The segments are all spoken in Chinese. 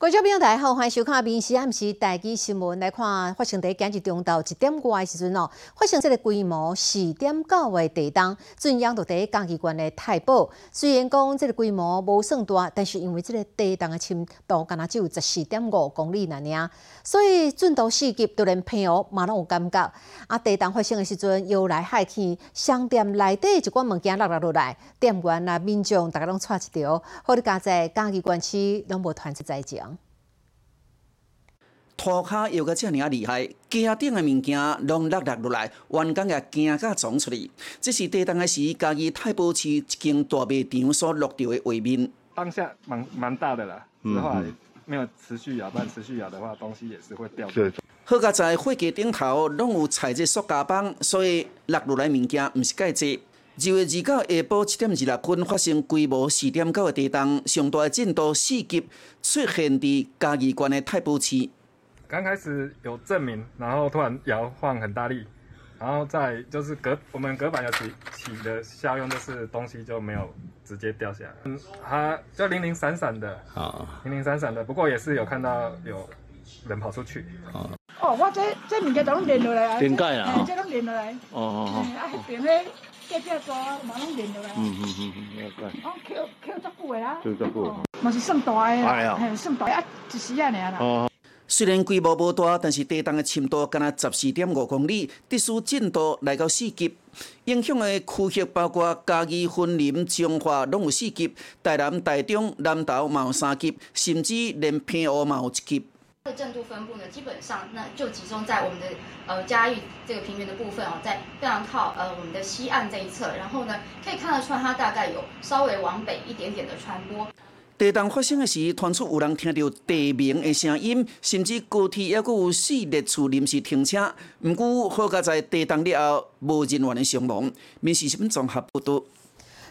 观众朋友大家好，欢迎收看《明时暗时台记新闻》。来看发生在今日中昼一点外的时阵哦，发生这个规模四点九的地震，震央就在嘉义县的太保。虽然讲这个规模无算大，但是因为这个地震的深度敢若只有十四点五公里那尔，所以震度四级都连平湖嘛拢有感觉。啊，地震发生的时阵，摇来海去，商店内底一寡物件落落落来，店员啊、民众大家拢错一条，好伫家在嘉义县区拢无传出灾情。涂骹摇个遮尔啊厉害，家顶的物件拢落落落来，员工也惊甲撞出去。这是地震的时，家己太保市一间大卖场所录到的画面。当下蛮蛮大的啦，之后没有持续摇，但持续摇的话，东西也是会掉。对。好在在火架顶头拢有踩着塑胶板，所以落落来物件毋是介济。二月二九下晡七点二六分发生规模四点九的地震，上大的震度四级，出现伫嘉义县的太保市。刚开始有证明，然后突然摇晃很大力，然后再就是隔我们隔板有起起的效用，就是东西就没有直接掉下来，嗯，它就零零散散的，啊，零零散散的，不过也是有看到有人跑出去。哦，哦，我这这物件都拢连落来啊，连盖啊，这拢连落来。哦哦哦。啊，迄边迄隔壁座嘛拢连落来。嗯嗯嗯嗯，了解。哦，扣扣足久的啦。扣足久。嘛是算大个啦，嘿，算大啊，一时啊尔啦。虽然规模无大，但是地震的深度敢若十四点五公里，特殊震度来到四级，影响的区域包括嘉义、云林、彰化拢有四级，台南、台中、南投嘛有三级，甚至连平湖嘛有一级。的震度分布呢，基本上那就集中在我们的呃嘉义这个平原的部分哦，在非常靠呃我们的西岸这一侧，然后呢可以看得出来它大概有稍微往北一点点的传播。地震发生的时，传出有人听到地鸣的声音，甚至高铁还阁有四列次临时停车。毋过好在在地震了后，无人员的伤亡。民事新闻综合报道。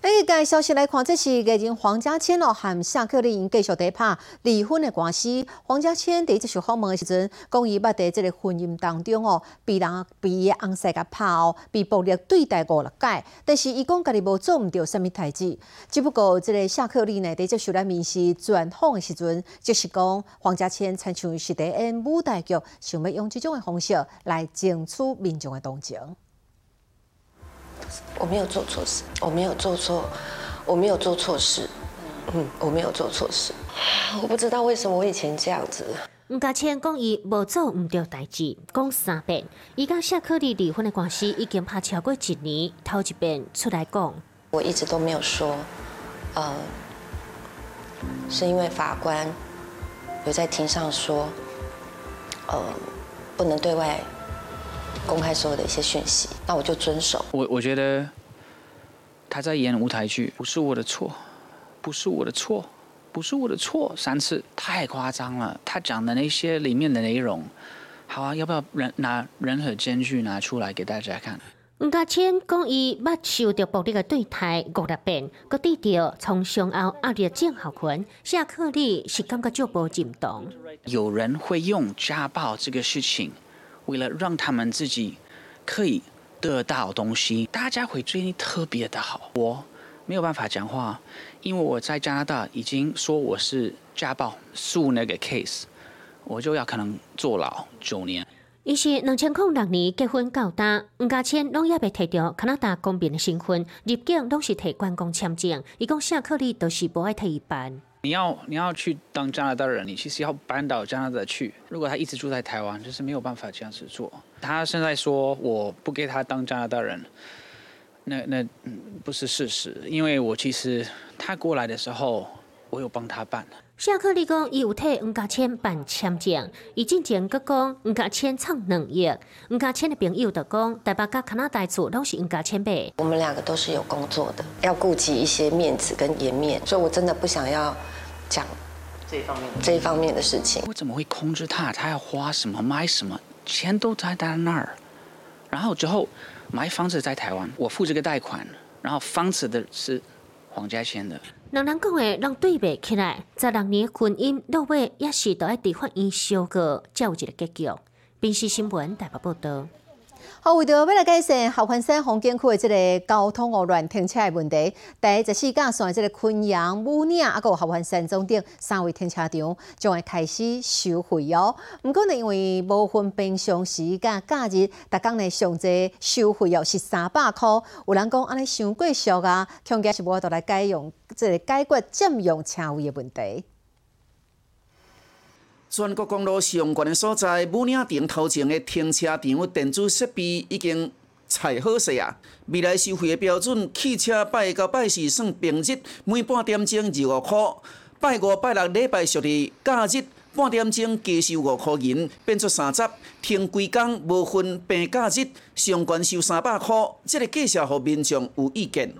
诶，个消息来看，这是艺人黄家千哦，和夏克立因继续在拍离婚的官司。黄家千第一次受访问的时阵，讲伊捌在这个婚姻当中哦，被人被伊翁婿甲拍哦，被暴力对待五六届。但是伊讲家己无做毋到什物代志，只不过这个夏克立呢，在接受咱面试专访的时阵，就是讲黄家千参像是在演舞台剧，想要用这种的方式来争取民众的同情。我没有做错事，我没有做错，我没有做错事，嗯，我没有做错事。我不知道为什么我以前这样子。吴家谦讲伊无做唔对代志，讲三遍。伊甲夏克立离婚的关系已经拍超过一年，头一遍出来讲。我一直都没有说，呃，是因为法官有在庭上说，呃，不能对外。公开所有的一些讯息，那我就遵守。我我觉得他在演舞台剧，不是我的错，不是我的错，不是我的错，三次太夸张了。他讲的那些里面的内容，好啊，要不要人拿任何证据拿出来给大家看？吴家谦讲，伊捌受到暴力的对待五六遍，个低调从上后压力郑浩群下课里是感觉就无震动。有人会用家暴这个事情。为了让他们自己可以得到东西，大家会对你特别的好。我没有办法讲话，因为我在加拿大已经说我是家暴诉那个 case，我就要可能坐牢九年。伊是两千零六年结婚到大，吴家谦拢也未摕到加拿大公民的身份，入境拢是摕观光签证。伊讲下课里都是不爱替伊办。你要你要去当加拿大人，你其实要搬到加拿大去。如果他一直住在台湾，就是没有办法这样子做。他现在说我不给他当加拿大人，那那不是事实，因为我其实他过来的时候，我有帮他办。夏克立讲，伊有替黄家谦办签证，伊之前阁讲黄家谦创两亿，黄家谦的朋友就讲，台北加加拿大厝都是黄家谦买。我们两个都是有工作的，要顾及一些面子跟颜面，所以我真的不想要。讲这一方面这一方面的事情，我怎么会控制他？他要花什么买什么，钱都在他那儿。然后之后买房子在台湾，我付这个贷款，然后房子的是黄家千的。两人讲的拢对比起来，十六年婚姻落尾也是都在地法院修个才有一个结局。平时新闻台北报道。好，为着要来改善合欢山风景区的这个交通哦乱停车的问题，第十四架线这个昆阳、武岭啊，个合欢山总顶三位停车场将会开始收费哦。毋过呢，因为无分平常时甲假日，逐工呢上济收费哦是三百块。有人讲安尼伤过俗啊，恐惊是无法度来解用这个解决占用车位的问题。全国公路上悬的所在，武岭顶头前的停车场电子设备已经采好势啊！未来收费的标准，汽车拜到拜四算平日，每半点钟二五块；拜五、拜六、礼拜属于假日，半点钟加收五块银，变作三十。停规工无分平假日，上悬收三百块。这个介绍互民众有意见。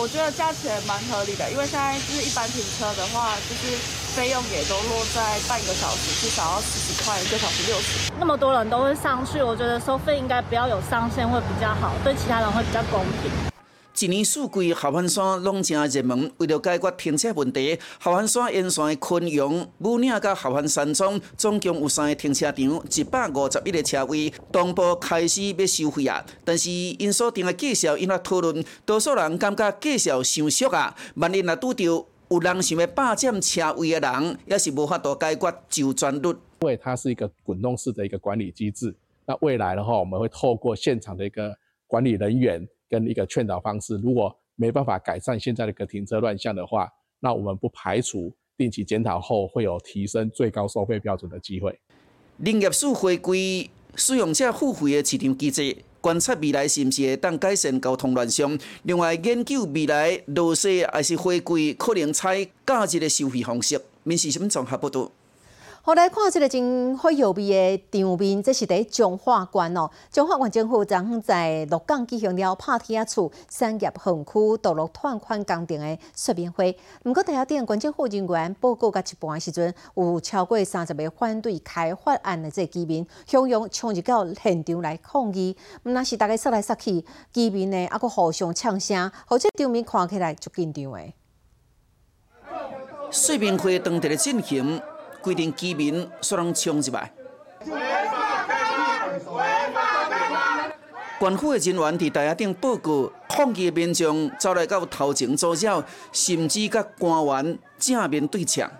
我觉得价钱蛮合理的，因为现在就是一般停车的话，就是费用也都落在半个小时至少要十几块，一个小时六十。那么多人都会上去，我觉得收费应该不要有上限会比较好，对其他人会比较公平。一年四季，合欢山拢真热门。为了解决停车问题，合欢山沿线的昆阳、武岭甲合欢山庄总共有三个停车场，一百五十一个车位，同步开始要收费啊。但是因所定的介绍，因为讨论，多数人感觉介绍伤俗啊。万一若拄到有人想要霸占车位的人，也是无法度解决就转率。因为它是一个滚动式的一个管理机制，那未来的话，我们会透过现场的一个管理人员。跟一个劝导方式，如果没办法改善现在的一个停车乱象的话，那我们不排除定期检讨后会有提升最高收费标准的机会。林业署回归使用者付费的市场机制，观察未来是不是会当改善交通乱象。另外，研究未来落实还是回归可能采假日的收费方式。民事新闻综合报道。后来看这个真火药味的场面，这是在彰化县哦。彰化县政府昨昏在鹿港举行了拍铁厝产业园区道路拓宽工程的说明会。不过，台下店关政府人员报告到一半的时阵，有超过三十个反对开发案的这居民，汹涌冲入到现场来抗议。那是大家杀来杀去，居民呢，还佫互相呛声，或者场面看起来足紧张的。说明会当地的进行。规定居民所能冲入来。官府的人员伫台下顶报告，抗议的民众走来到头前阻扰，甚至甲官员正面对呛。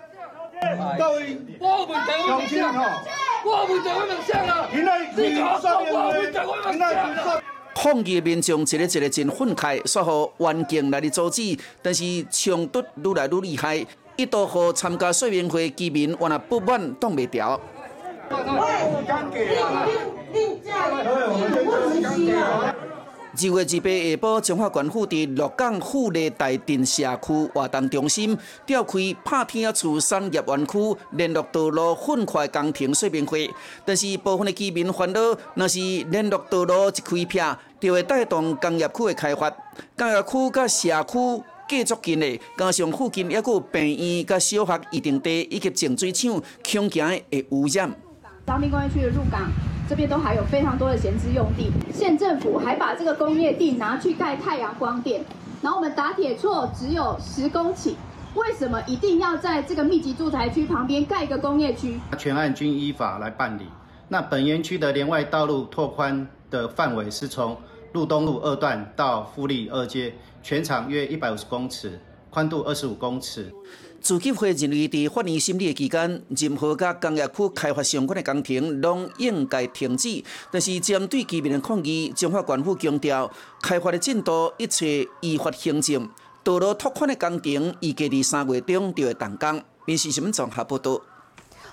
抗议的民众一个一个真愤慨，说好环境来的阻止，但是冲突愈来愈厉害。一度和参加说明会居民原来不满挡袂住。二月二八下晡，中华县府伫鹿港富丽大镇社区活动中心召开拍天厝产业园区联络道路分块工程说明会，但是部分的居民烦恼，若是联络道路一开辟，就会带动工业区的开发，工业区甲社区。继续近的，加上附近也有病院、甲小学、一定地以及净水厂，恐惊会污染。彰滨工业区的入港这边都还有非常多的闲置用地，县政府还把这个工业地拿去盖太阳光电。然后我们打铁厝只有十公顷，为什么一定要在这个密集住宅区旁边盖一个工业区？全案均依法来办理。那本园区的连外道路拓宽的范围是从路东路二段到富力二街。全长约一百五十公尺，宽度二十五公尺。自计会认为，在发言审理期间，任何甲工业区开发相关的工程，拢应该停止。但是，针对居民的抗议，中华政府强调，开发的进度一切依法行政。道路拓宽的工程，预计在三月中就会动工。民事新闻综合报道。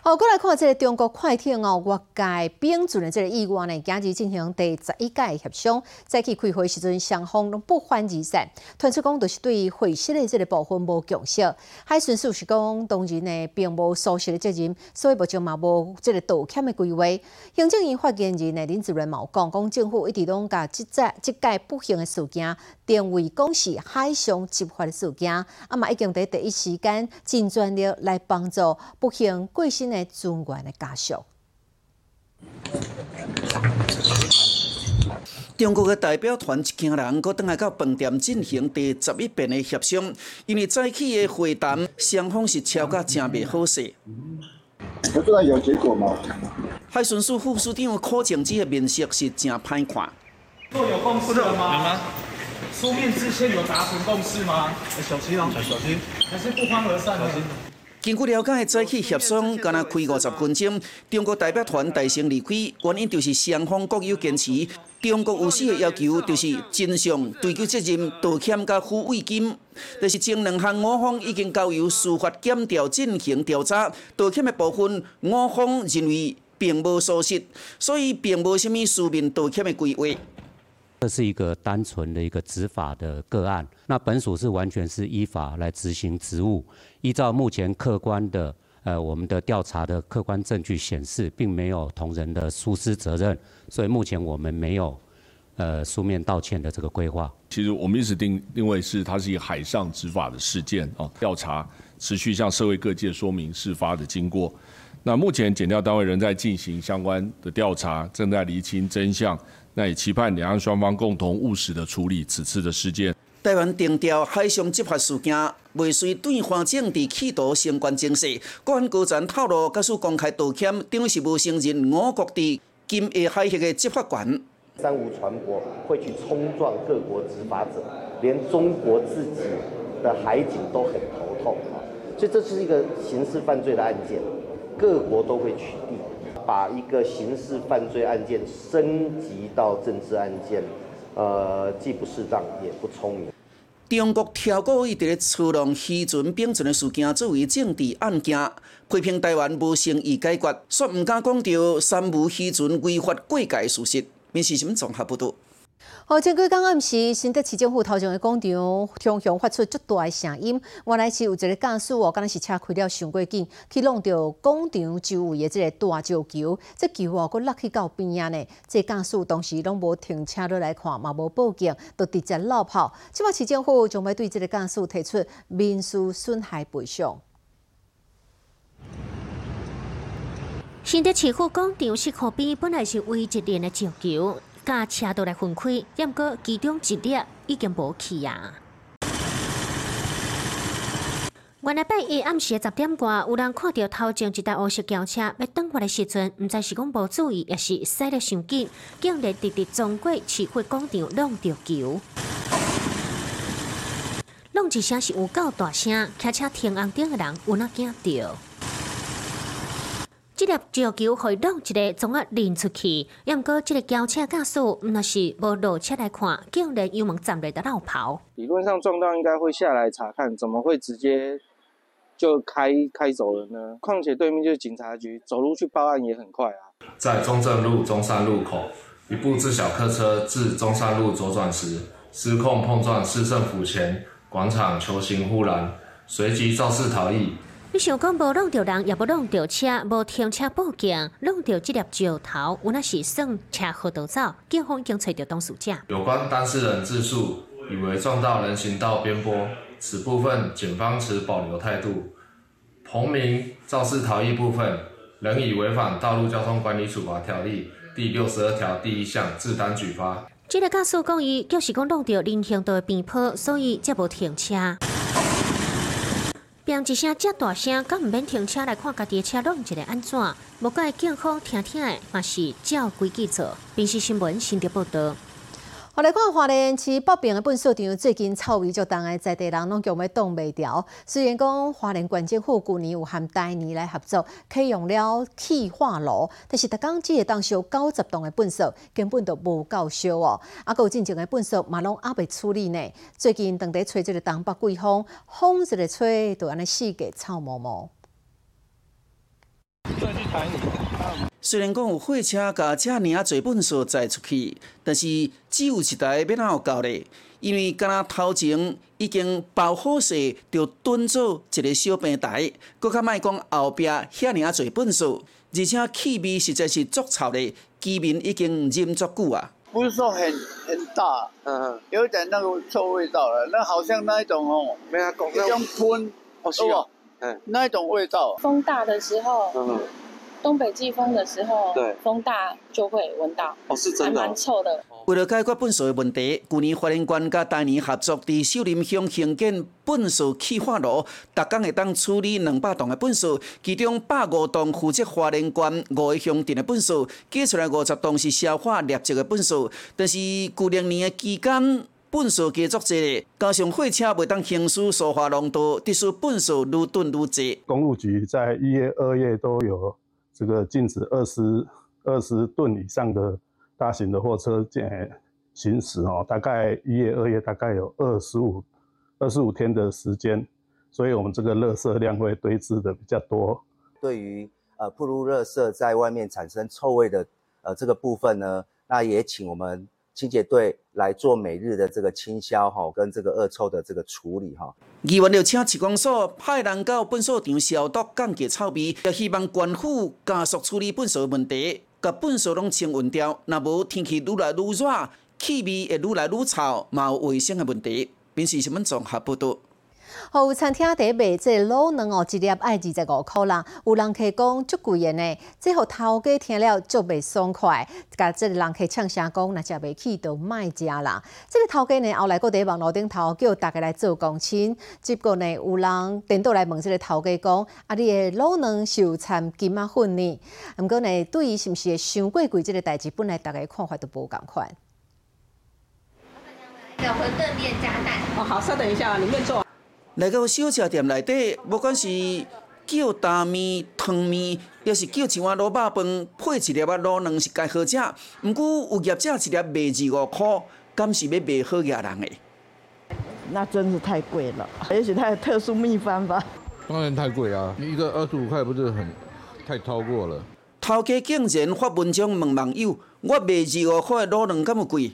好，过来看这个中国快艇哦，外界标准的这个意外呢，今日进行第十一届协商，再去开会时阵，双方拢不欢而散。传出讲，就是对会师的这个部分无共识。海巡署是讲，当日呢并无熟悉的责任，所以目前嘛无这个道歉的规划。行政院发言人呢林志润冇讲，讲政府一直拢甲即届即届不幸的事件定位讲是海上执法的事件，啊嘛已经在第一时间尽全力来帮助不幸过身的。资源的加速。中国的代表团一行人，搁等来到饭店进行第十一遍的协商，因为早起的会谈双方是吵到真袂好势。不知道有结果吗？海巡署副署长柯正之的面色是真歹看。做有共识了吗？有吗？书面之前有达成共识吗？小心哦，小心，还是不欢而散呢？根据了解，早起协商敢若开五十分钟，中国代表团大胜离开，原因就是双方各有坚持。中国有四个要求，就是真相、追究责任、道歉甲抚慰金。但是前两项我方已经交由司法检调进行调查，道歉的部分我方认为并无疏失，所以并无什么书面道歉的规划。这是一个单纯的一个执法的个案，那本署是完全是依法来执行职务，依照目前客观的呃我们的调查的客观证据显示，并没有同仁的疏失责任，所以目前我们没有呃书面道歉的这个规划。其实我们一直定定位是它是一个海上执法的事件啊，调查持续向社会各界说明事发的经过。那目前检调单位仍在进行相关的调查，正在厘清真相。那也期盼两岸双方共同务实的处理此次的事件。台湾定调海上执法事件，未遂对方政治企图相关精势。国安高层透露，假使公开道歉，等于是无承认我国的金厦海峡的执法权。三无船舶会去冲撞各国执法者，连中国自己的海警都很头痛啊！所以这是一个刑事犯罪的案件，各国都会取缔。把一个刑事犯罪案件升级到政治案件，呃，既不适当也不聪明。中国超过一直咧操弄渔船并存的事件作为政治案件，批评台湾无诚意解决，说毋敢讲到三无渔船违法过界事实。民事新闻综合报道。好，前几刚暗时，新德市政府头前的广场，常常发出足大的声音。原来是有一个驾驶哦，敢若是车开了上过紧，去弄到广场周围的这个大石球，这球哦，佫落去到边啊呢。这驾驶当时拢无停车落来看，嘛无报警，就直接落跑。即摆市政府将要对这个驾驶提出民事损害赔偿。新德市府广场是河边本来是唯一连的石球。驾车都来分开，不过其中一粒已经无去啊。原来拜一暗时十点外，有人看到头前一台乌色轿车要转过来时阵，毋知是讲无注意，也是驶得伤紧，竟然直直撞过市会广场弄着球。弄一声是有够大声，骑车停红灯的人有哪惊到？这粒石球会弄一个从啊扔出去，要毋过这个轿车驾驶若是无落车来看，竟然油门站来的绕跑。理论上撞到应该会下来查看，怎么会直接就开开走了呢？况且对面就是警察局，走路去报案也很快啊。在中正路中山路口，一部自小客车自中山路左转时失控碰撞市政府前广场球形护栏，随即肇事逃逸。你想讲无弄到人，也无弄到车，无停车报警，弄到这粒石头，有那是算车祸逃走，警方已经找到当事者。有关当事人自述，以为撞到人行道边坡，此部分警方持保留态度。彭明肇事逃逸部分，仍以违反道路交通管理处罚条例第六十二条第一项自单举发。这个驾驶讲伊就是讲弄到人行道的边坡，所以才无停车。砰一声，遮大声，敢毋免停车来看家己的车弄一个安怎？无怪警方听听的，嘛是照规矩做。平时新闻新的报道。我来看华联市北平的粪扫场，最近臭味足重的在地人拢叫要挡袂掉。虽然讲华联县政府旧年有和台年来合作，启用了气化炉，但是逐工只会当烧九十栋的粪扫，根本就无够烧哦。啊，有进前的粪扫嘛拢还未处理呢。最近当地吹这个东北季风，风一个吹，就安尼四界臭毛毛。虽然讲有货车甲遮尔啊侪粪扫载出去，但是只有一台要哪有够咧？因为敢若头前已经包好势，就蹲做一个小平台，搁较莫讲后壁遐尔啊侪粪扫，而且气味实在是足臭咧，居民已经忍足久啊。不是说很很大，嗯，有点那个臭味道了，那好像那一种哦，没一种喷，是哦？嗯，那一种味道。风大的时候，嗯。东北季风的时候，对，风大就会闻到，哦，是真的，蛮臭的。为了解决粪扫的问题，去年发言官甲大年合作，伫秀林乡兴建粪扫气化炉，逐工会当处理两百栋的粪扫，其中百五栋负责花莲县五个乡镇的粪扫，计出来五十栋是消化劣质的粪扫。但是旧历年的期间，粪扫加足侪，加上货车袂当行驶塑化浓度，致使粪扫愈囤愈侪。公路局在一月、二月都有这个禁止二十二十吨以上的。大型的货车进行驶哦，大概一月、二月大概有二十五、二十五天的时间，所以我们这个垃圾量会堆积的比较多。对于呃铺路垃圾在外面产生臭味的呃这个部分呢，那也请我们清洁队来做每日的这个清消哈，跟这个恶臭的这个处理哈。议员就请市公所派人到粪扫场消毒降解臭味，也希望官府加速处理粪扫问题。甲粪扫拢清运掉，若无天气愈来愈热，气味会愈来愈臭，嘛有卫生的问题。平时新闻综合报道。好，餐厅底卖这卤卵哦，一粒爱二十五块啦。有人客讲足贵的呢，这互头家听了足袂爽快。甲即个人客呛声讲，若食袂起就卖食啦。即个头家呢，后来搁伫网络顶头叫大家来做公亲。结果呢，有人电倒来问即个头家讲，啊，你的卤卵是有掺金仔粉呢？毋过呢，对于是毋是会伤过贵这个代志，本来大家看法都无共款。有馄饨面加蛋。哦，好，稍等一下，里面做。来到小吃店内底，不管是叫大面、汤面，也是叫一碗卤肉饭，配一粒啊卤卵是该好食。毋过有业者一粒卖二五块，敢是要卖好野人诶？那真是太贵了，也许它有特殊秘方吧。当然太贵啊，一个二十五块不是很太超过了。头家竟然发文章问网友：我卖二五块的卤卵敢有贵？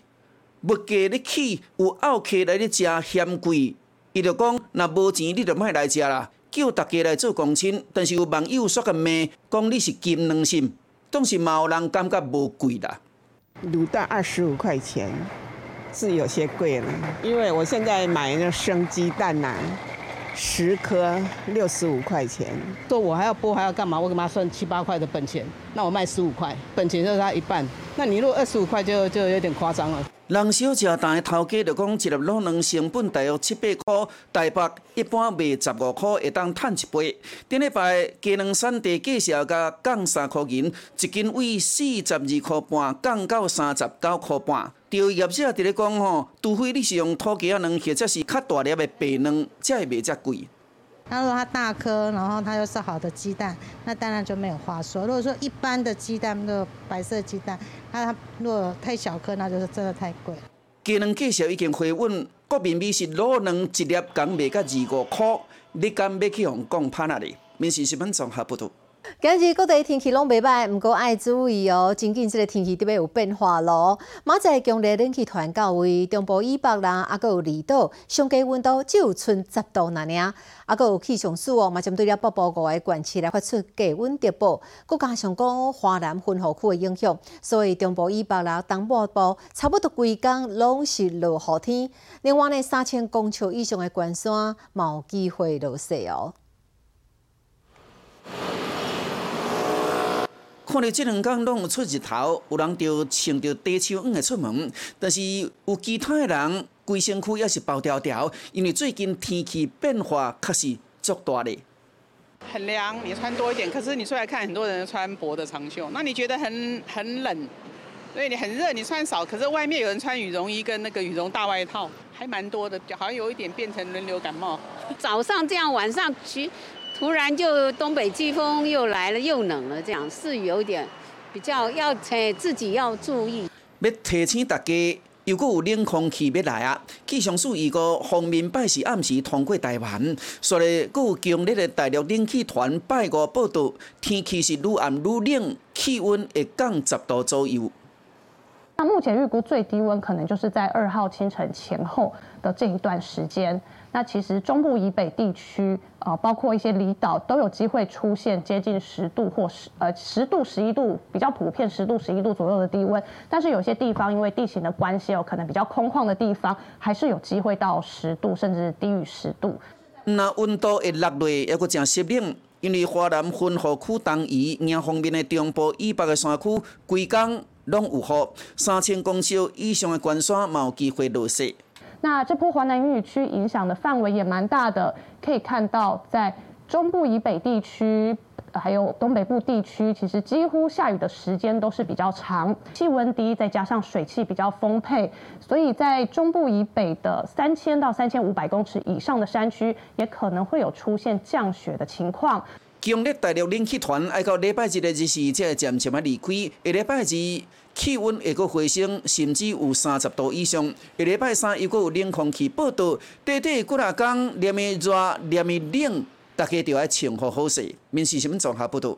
物价你起，有奥客来咧食嫌贵。伊就讲，若无钱，你就莫来食啦，叫大家来做公亲。但是有网友说个骂，讲你是金良心，总是有人感觉无贵啦。卤蛋二十五块钱，是有些贵了。因为我现在买那生鸡蛋呐，十颗六十五块钱。说我还要剥还要干嘛？我干嘛算七八块的本钱？那我卖十五块，本钱就是他一半。那你如果二十五块，就就有点夸张了。人小食摊的头家就讲，一粒卤卵成本大约七八块，台北一般卖十五块，会当赚一倍。顶礼拜鸡卵产地介绍甲降三块钱，一斤为四十二块半，降到三十九块半。钓业者伫咧讲吼，除非你是用土鸡仔卵，或者是较大粒的白卵，才会卖遮贵。他说它大颗，然后它又是好的鸡蛋，那当然就没有话说。如果说一般的鸡蛋，那个白色鸡蛋，那它如果太小颗，那就是真的太贵。鸡卵介绍已经回稳，国民美食卤卵一粒刚卖到二五块，你敢要去用讲趴那里？民事新闻综合报道。今日各地天气拢袂歹，毋过爱注意哦。最近即个天气特别有变化咯。明仔强烈冷气团到位，中部以北啦，啊，阁有离岛，上低温度只有剩十度那尔。啊，阁有气象署哦，嘛针对了北部五个县市来发出低温特报。佮加上讲华南分河区的影响，所以中部以北啦、东部部差不多规工拢是落雨天。另外呢，三千公尺以上的关山嘛有机会落雪哦。看到这两天拢有出日头，有人就穿着短袖衣出门，但是有其他的人规身躯也是包条条，因为最近天气变化确实足大的。很凉，你穿多一点。可是你出来看，很多人穿薄的长袖，那你觉得很很冷，所以你很热，你穿少。可是外面有人穿羽绒衣跟那个羽绒大外套，还蛮多的，好像有一点变成轮流感冒。早上这样，晚上去。突然就东北季风又来了，又冷了，这样是有点比较要自己要注意。要提醒大家，又果有冷空气要来啊！气象署预告，方面拜是暗时通过台湾，所以阁有强烈的大陆冷气团拜五报道，天气是愈暗愈冷，气温会降十度左右。那目前预估最低温可能就是在二号清晨前后的这一段时间。那其实中部以北地区，呃，包括一些离岛，都有机会出现接近十度或十呃十度十一度比较普遍十度十一度左右的低温。但是有些地方因为地形的关系，哦，可能比较空旷的地方，还是有机会到十度甚至低于十度。那温度会落落，还佫真湿冷，因为华南分河区东移，迎方面的中部以北的山区，规工拢有雨，三千公尺以上的关山嘛有机会落雪。那这波华南雨区影响的范围也蛮大的，可以看到在中部以北地区。还有东北部地区，其实几乎下雨的时间都是比较长，气温低，再加上水汽比较丰沛，所以在中部以北的三千到三千五百公尺以上的山区，也可能会有出现降雪的情况。强烈大陆冷气团爱到礼拜日的日时才会渐渐啊离开，下礼拜二气温会阁回升，甚至有三十度以上。下礼拜三又阁有冷空气报道，短短几啊天，连咪热，连咪冷。大家就要穿好好势。面试新闻综合报道。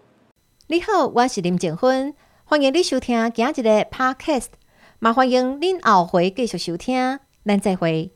你好，我是林静芬，欢迎你收听今日的 Podcast。麻烦迎您后回继续收听，咱再会。